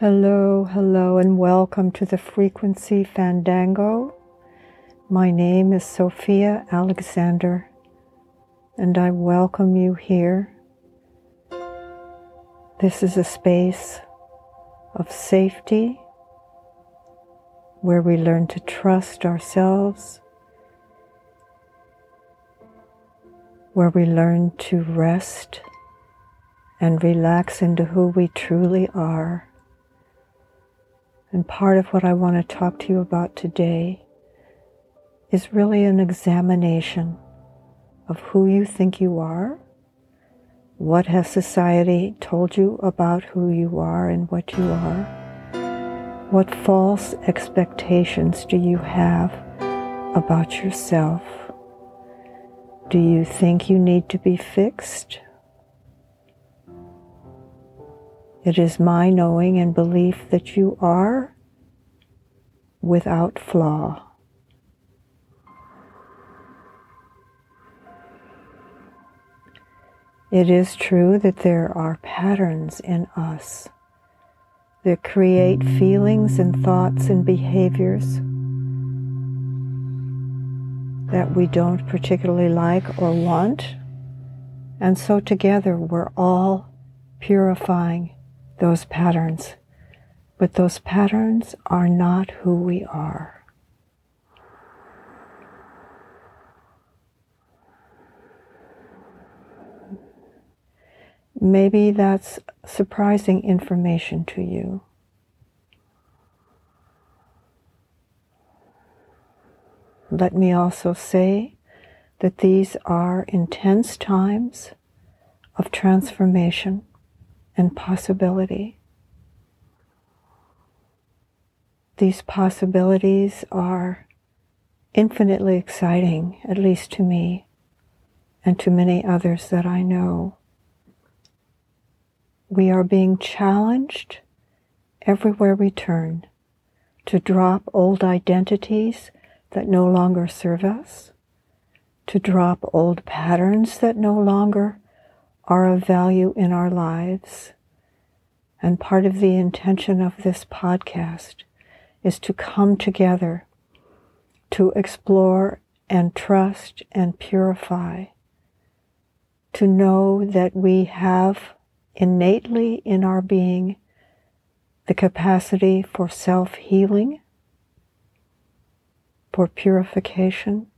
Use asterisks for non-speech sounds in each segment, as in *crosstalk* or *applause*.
Hello, hello, and welcome to the Frequency Fandango. My name is Sophia Alexander, and I welcome you here. This is a space of safety where we learn to trust ourselves, where we learn to rest and relax into who we truly are. And part of what I want to talk to you about today is really an examination of who you think you are. What has society told you about who you are and what you are? What false expectations do you have about yourself? Do you think you need to be fixed? It is my knowing and belief that you are without flaw. It is true that there are patterns in us that create feelings and thoughts and behaviors that we don't particularly like or want. And so together we're all purifying those patterns. But those patterns are not who we are. Maybe that's surprising information to you. Let me also say that these are intense times of transformation and possibility. These possibilities are infinitely exciting, at least to me and to many others that I know. We are being challenged everywhere we turn to drop old identities that no longer serve us, to drop old patterns that no longer are of value in our lives. And part of the intention of this podcast is to come together to explore and trust and purify, to know that we have innately in our being the capacity for self healing, for purification,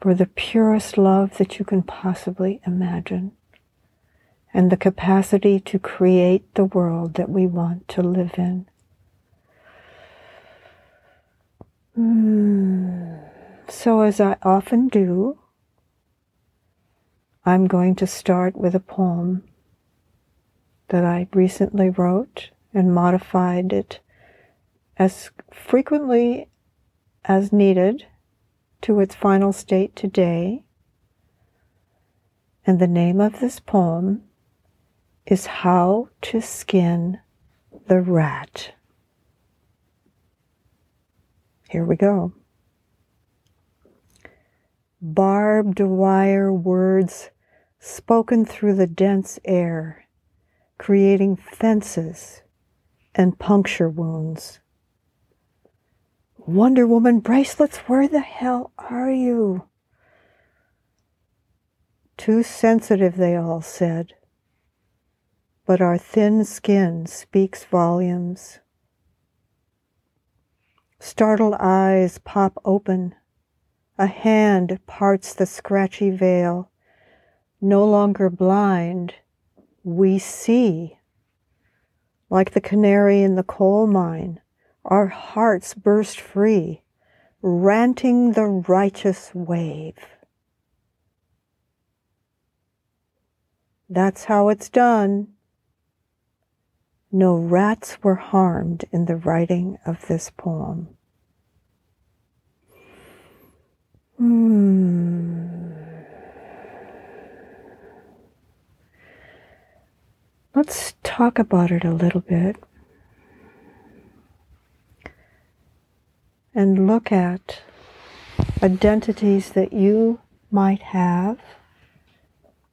for the purest love that you can possibly imagine and the capacity to create the world that we want to live in. Mm. So, as I often do, I'm going to start with a poem that I recently wrote and modified it as frequently as needed to its final state today. And the name of this poem is how to skin the rat. Here we go. Barbed wire words spoken through the dense air, creating fences and puncture wounds. Wonder Woman bracelets, where the hell are you? Too sensitive, they all said but our thin skin speaks volumes. Startled eyes pop open. A hand parts the scratchy veil. No longer blind, we see. Like the canary in the coal mine, our hearts burst free, ranting the righteous wave. That's how it's done. No rats were harmed in the writing of this poem. Hmm. Let's talk about it a little bit and look at identities that you might have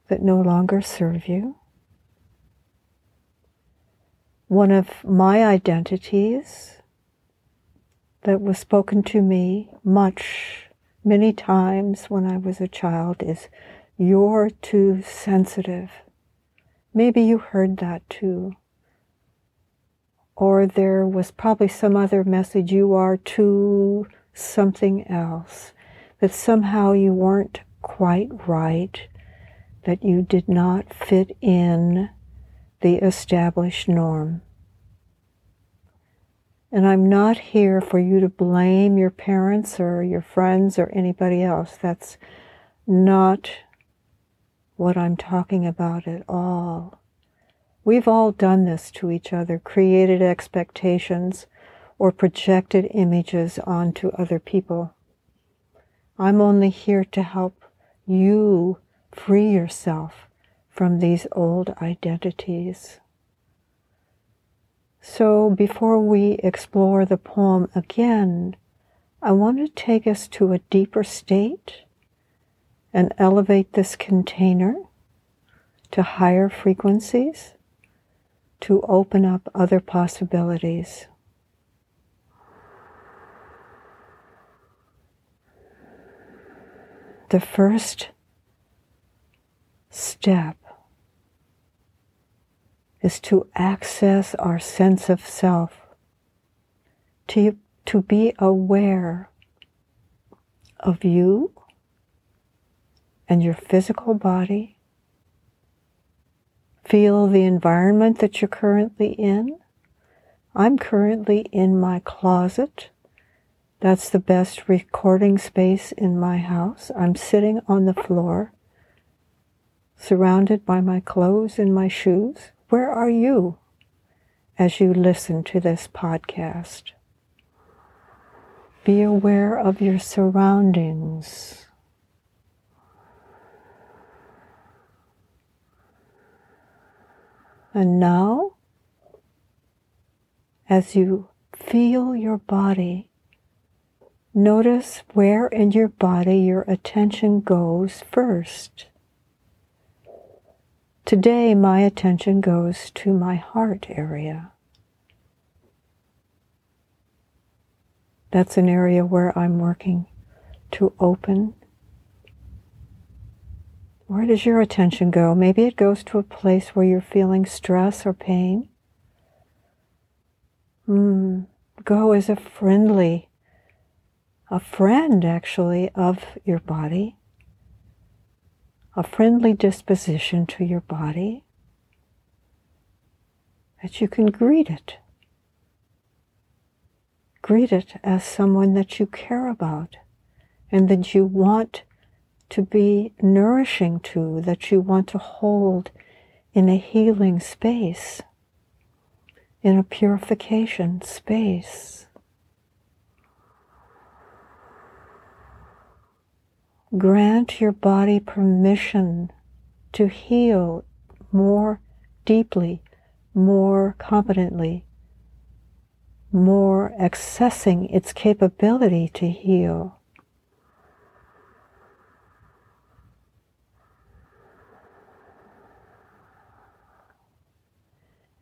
that no longer serve you one of my identities that was spoken to me much, many times when I was a child is, You're too sensitive. Maybe you heard that too. Or there was probably some other message, You are too something else. That somehow you weren't quite right, that you did not fit in the established norm. And I'm not here for you to blame your parents or your friends or anybody else. That's not what I'm talking about at all. We've all done this to each other, created expectations or projected images onto other people. I'm only here to help you free yourself from these old identities. So before we explore the poem again, I want to take us to a deeper state and elevate this container to higher frequencies to open up other possibilities. The first step is to access our sense of self, to, to be aware of you and your physical body. Feel the environment that you're currently in. I'm currently in my closet. That's the best recording space in my house. I'm sitting on the floor, surrounded by my clothes and my shoes. Where are you as you listen to this podcast? Be aware of your surroundings. And now, as you feel your body, notice where in your body your attention goes first. Today, my attention goes to my heart area. That's an area where I'm working to open. Where does your attention go? Maybe it goes to a place where you're feeling stress or pain. Mm, go as a friendly, a friend actually of your body a friendly disposition to your body, that you can greet it. Greet it as someone that you care about and that you want to be nourishing to, that you want to hold in a healing space, in a purification space. Grant your body permission to heal more deeply, more competently, more accessing its capability to heal.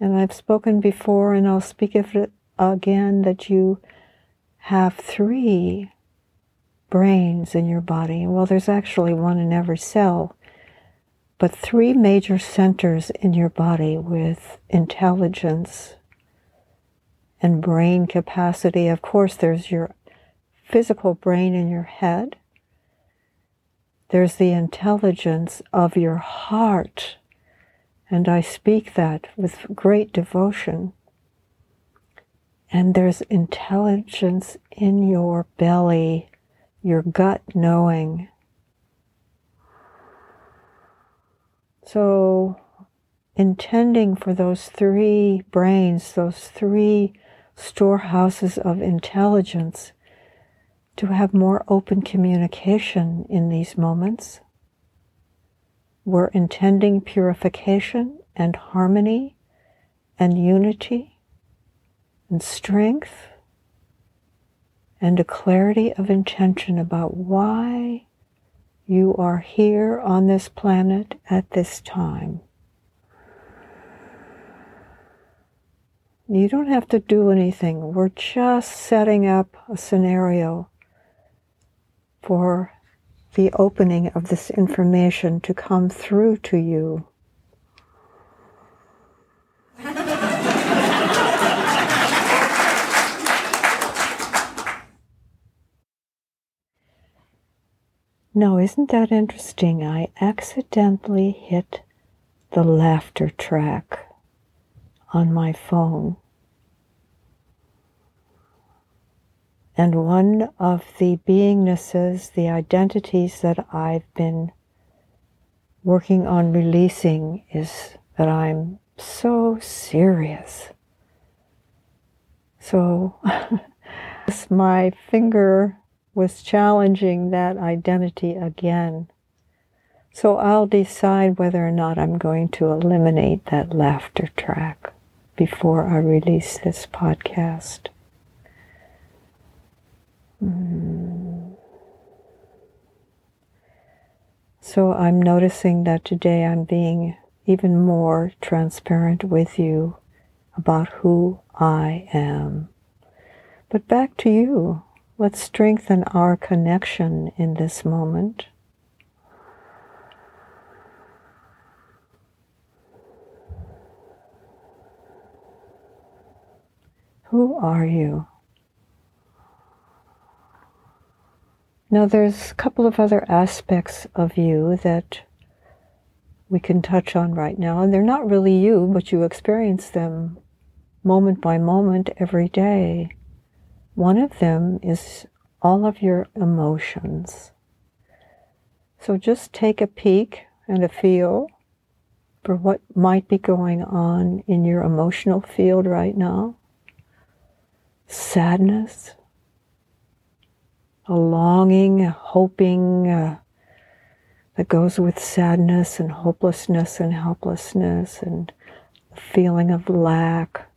And I've spoken before, and I'll speak of it again that you have three brains in your body. Well, there's actually one in every cell, but three major centers in your body with intelligence and brain capacity. Of course, there's your physical brain in your head. There's the intelligence of your heart. And I speak that with great devotion. And there's intelligence in your belly your gut knowing. So, intending for those three brains, those three storehouses of intelligence, to have more open communication in these moments. We're intending purification and harmony and unity and strength and a clarity of intention about why you are here on this planet at this time. You don't have to do anything. We're just setting up a scenario for the opening of this information to come through to you. No, isn't that interesting? I accidentally hit the laughter track on my phone. And one of the beingnesses, the identities that I've been working on releasing is that I'm so serious. So *laughs* my finger was challenging that identity again. So I'll decide whether or not I'm going to eliminate that laughter track before I release this podcast. Mm. So I'm noticing that today I'm being even more transparent with you about who I am. But back to you. Let's strengthen our connection in this moment. Who are you? Now, there's a couple of other aspects of you that we can touch on right now, and they're not really you, but you experience them moment by moment every day. One of them is all of your emotions. So just take a peek and a feel for what might be going on in your emotional field right now. Sadness, a longing, a hoping uh, that goes with sadness and hopelessness and helplessness and feeling of lack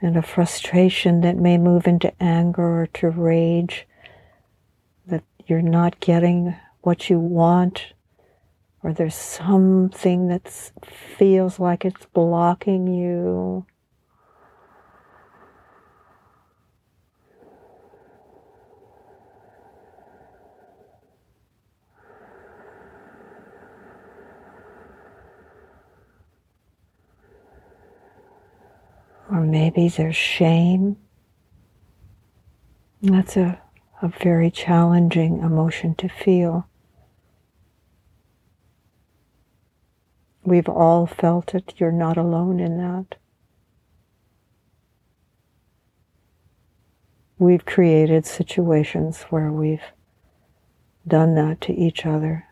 and a frustration that may move into anger or to rage, that you're not getting what you want, or there's something that feels like it's blocking you. Or maybe there's shame. That's a, a very challenging emotion to feel. We've all felt it. You're not alone in that. We've created situations where we've done that to each other.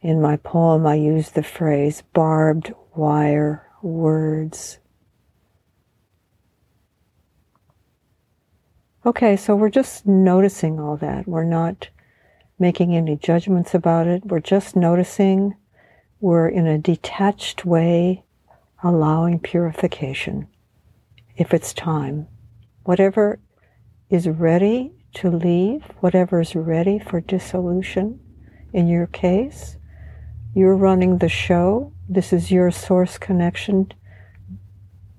In my poem, I use the phrase barbed wire words. Okay, so we're just noticing all that. We're not making any judgments about it. We're just noticing. We're in a detached way allowing purification if it's time. Whatever is ready to leave, whatever is ready for dissolution in your case, you're running the show. This is your source connection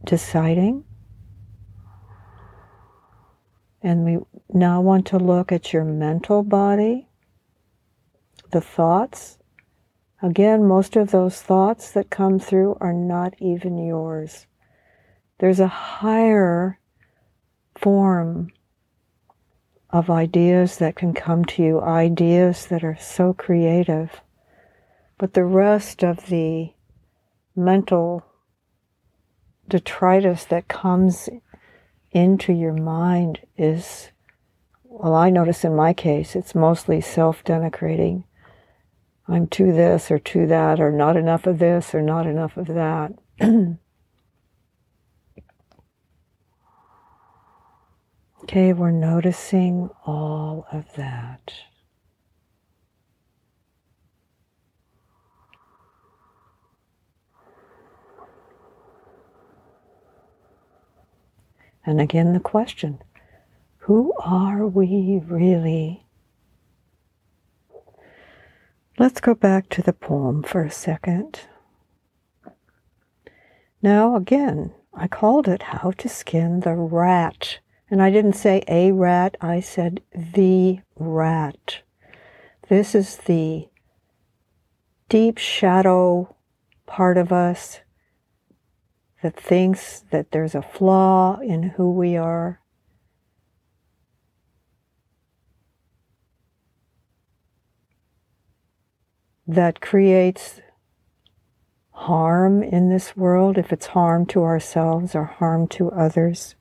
deciding. And we now want to look at your mental body, the thoughts. Again, most of those thoughts that come through are not even yours. There's a higher form of ideas that can come to you, ideas that are so creative but the rest of the mental detritus that comes into your mind is, well, I notice in my case, it's mostly self denigrating. I'm to this or to that, or not enough of this or not enough of that. *clears throat* okay, we're noticing all of that. And again, the question who are we really? Let's go back to the poem for a second. Now, again, I called it How to Skin the Rat. And I didn't say a rat, I said the rat. This is the deep shadow part of us that thinks that there's a flaw in who we are. That creates harm in this world, if it's harm to ourselves or harm to others.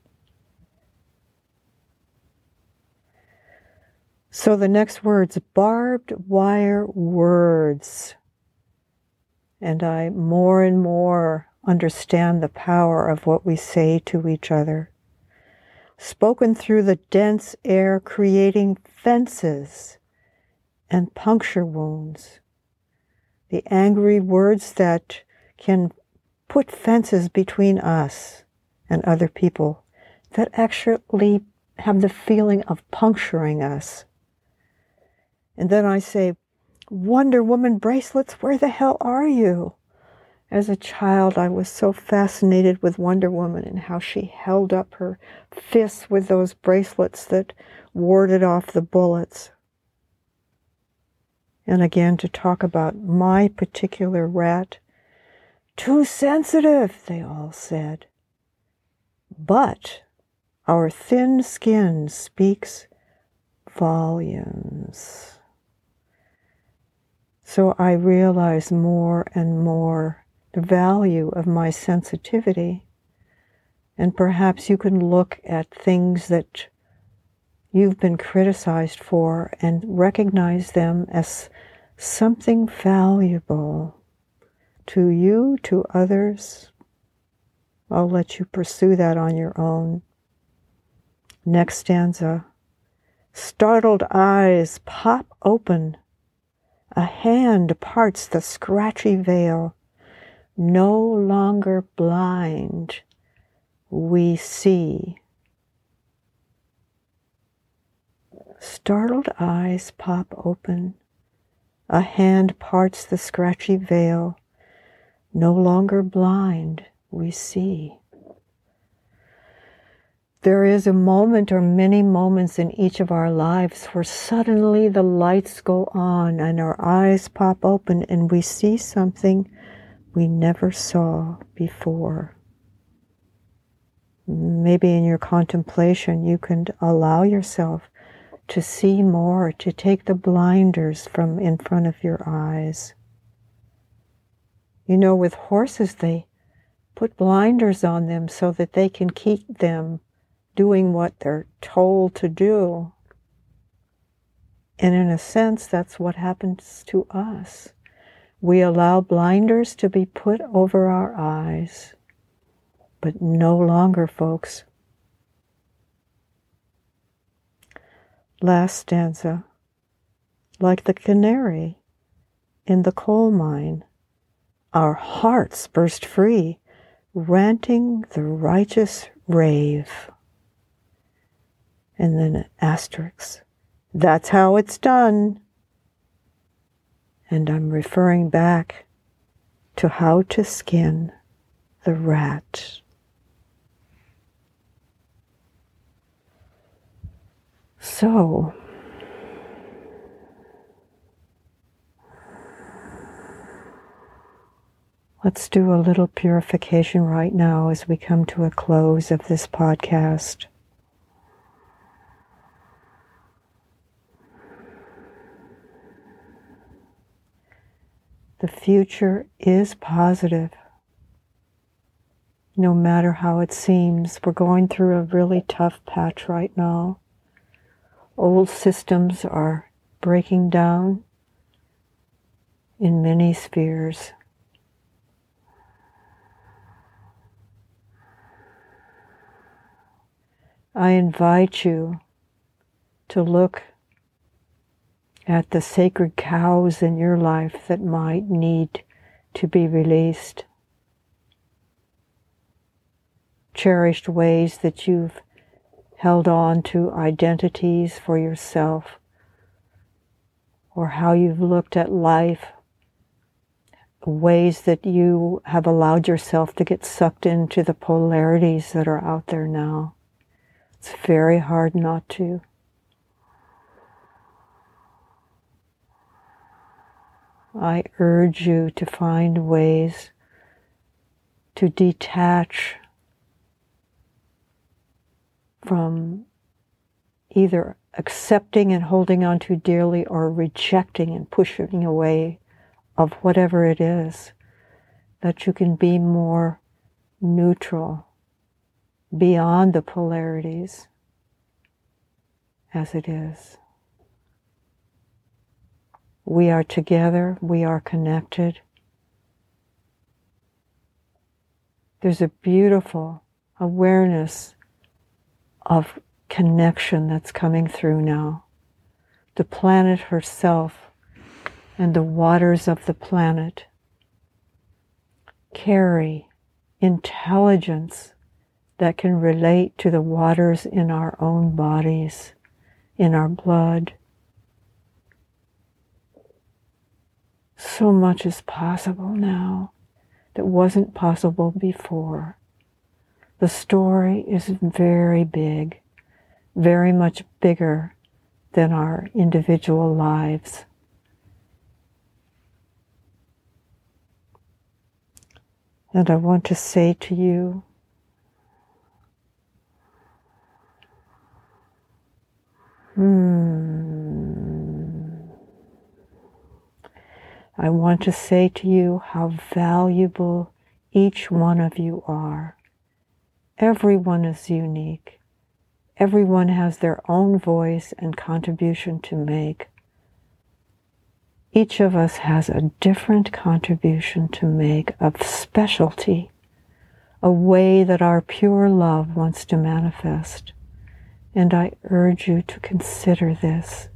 So the next words barbed wire words. And I more and more understand the power of what we say to each other. Spoken through the dense air, creating fences and puncture wounds. The angry words that can put fences between us and other people that actually have the feeling of puncturing us. And then I say, Wonder Woman bracelets, where the hell are you? As a child, I was so fascinated with Wonder Woman and how she held up her fists with those bracelets that warded off the bullets. And again, to talk about my particular rat. Too sensitive, they all said. But our thin skin speaks volumes. So I realize more and more the value of my sensitivity. And perhaps you can look at things that you've been criticized for and recognize them as something valuable to you, to others. I'll let you pursue that on your own. Next stanza. Startled eyes pop open a hand parts the scratchy veil. No longer blind, we see. Startled eyes pop open. A hand parts the scratchy veil. No longer blind, we see. There is a moment or many moments in each of our lives where suddenly the lights go on and our eyes pop open and we see something we never saw before. Maybe in your contemplation, you can allow yourself to see more, to take the blinders from in front of your eyes. You know, with horses, they put blinders on them so that they can keep them doing what they're told to do. And in a sense, that's what happens to us. We allow blinders to be put over our eyes, but no longer, folks. Last stanza. Like the canary in the coal mine, our hearts burst free, ranting the righteous rave and then an asterisk. That's how it's done. And I'm referring back to how to skin the rat. So, let's do a little purification right now as we come to a close of this podcast. The future is positive. No matter how it seems, we're going through a really tough patch right now. Old systems are breaking down in many spheres. I invite you to look at the sacred cows in your life that might need to be released. Cherished ways that you've held on to identities for yourself or how you've looked at life, ways that you have allowed yourself to get sucked into the polarities that are out there now. It's very hard not to. I urge you to find ways to detach from either accepting and holding on to dearly or rejecting and pushing away of whatever it is, that you can be more neutral beyond the polarities as it is. We are together, we are connected. There's a beautiful awareness of connection that's coming through now. The planet herself and the waters of the planet carry intelligence that can relate to the waters in our own bodies, in our blood, So much is possible now that wasn't possible before. The story is very big, very much bigger than our individual lives. And I want to say to you, hmm. I want to say to you how valuable each one of you are. Everyone is unique. Everyone has their own voice and contribution to make. Each of us has a different contribution to make of specialty, a way that our pure love wants to manifest. And I urge you to consider this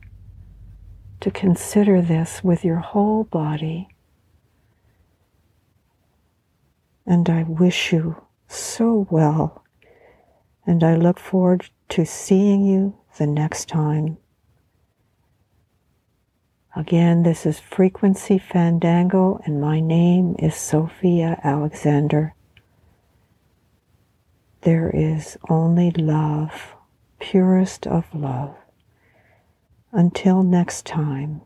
to consider this with your whole body. And I wish you so well. And I look forward to seeing you the next time. Again, this is Frequency Fandango, and my name is Sophia Alexander. There is only love, purest of love. Until next time.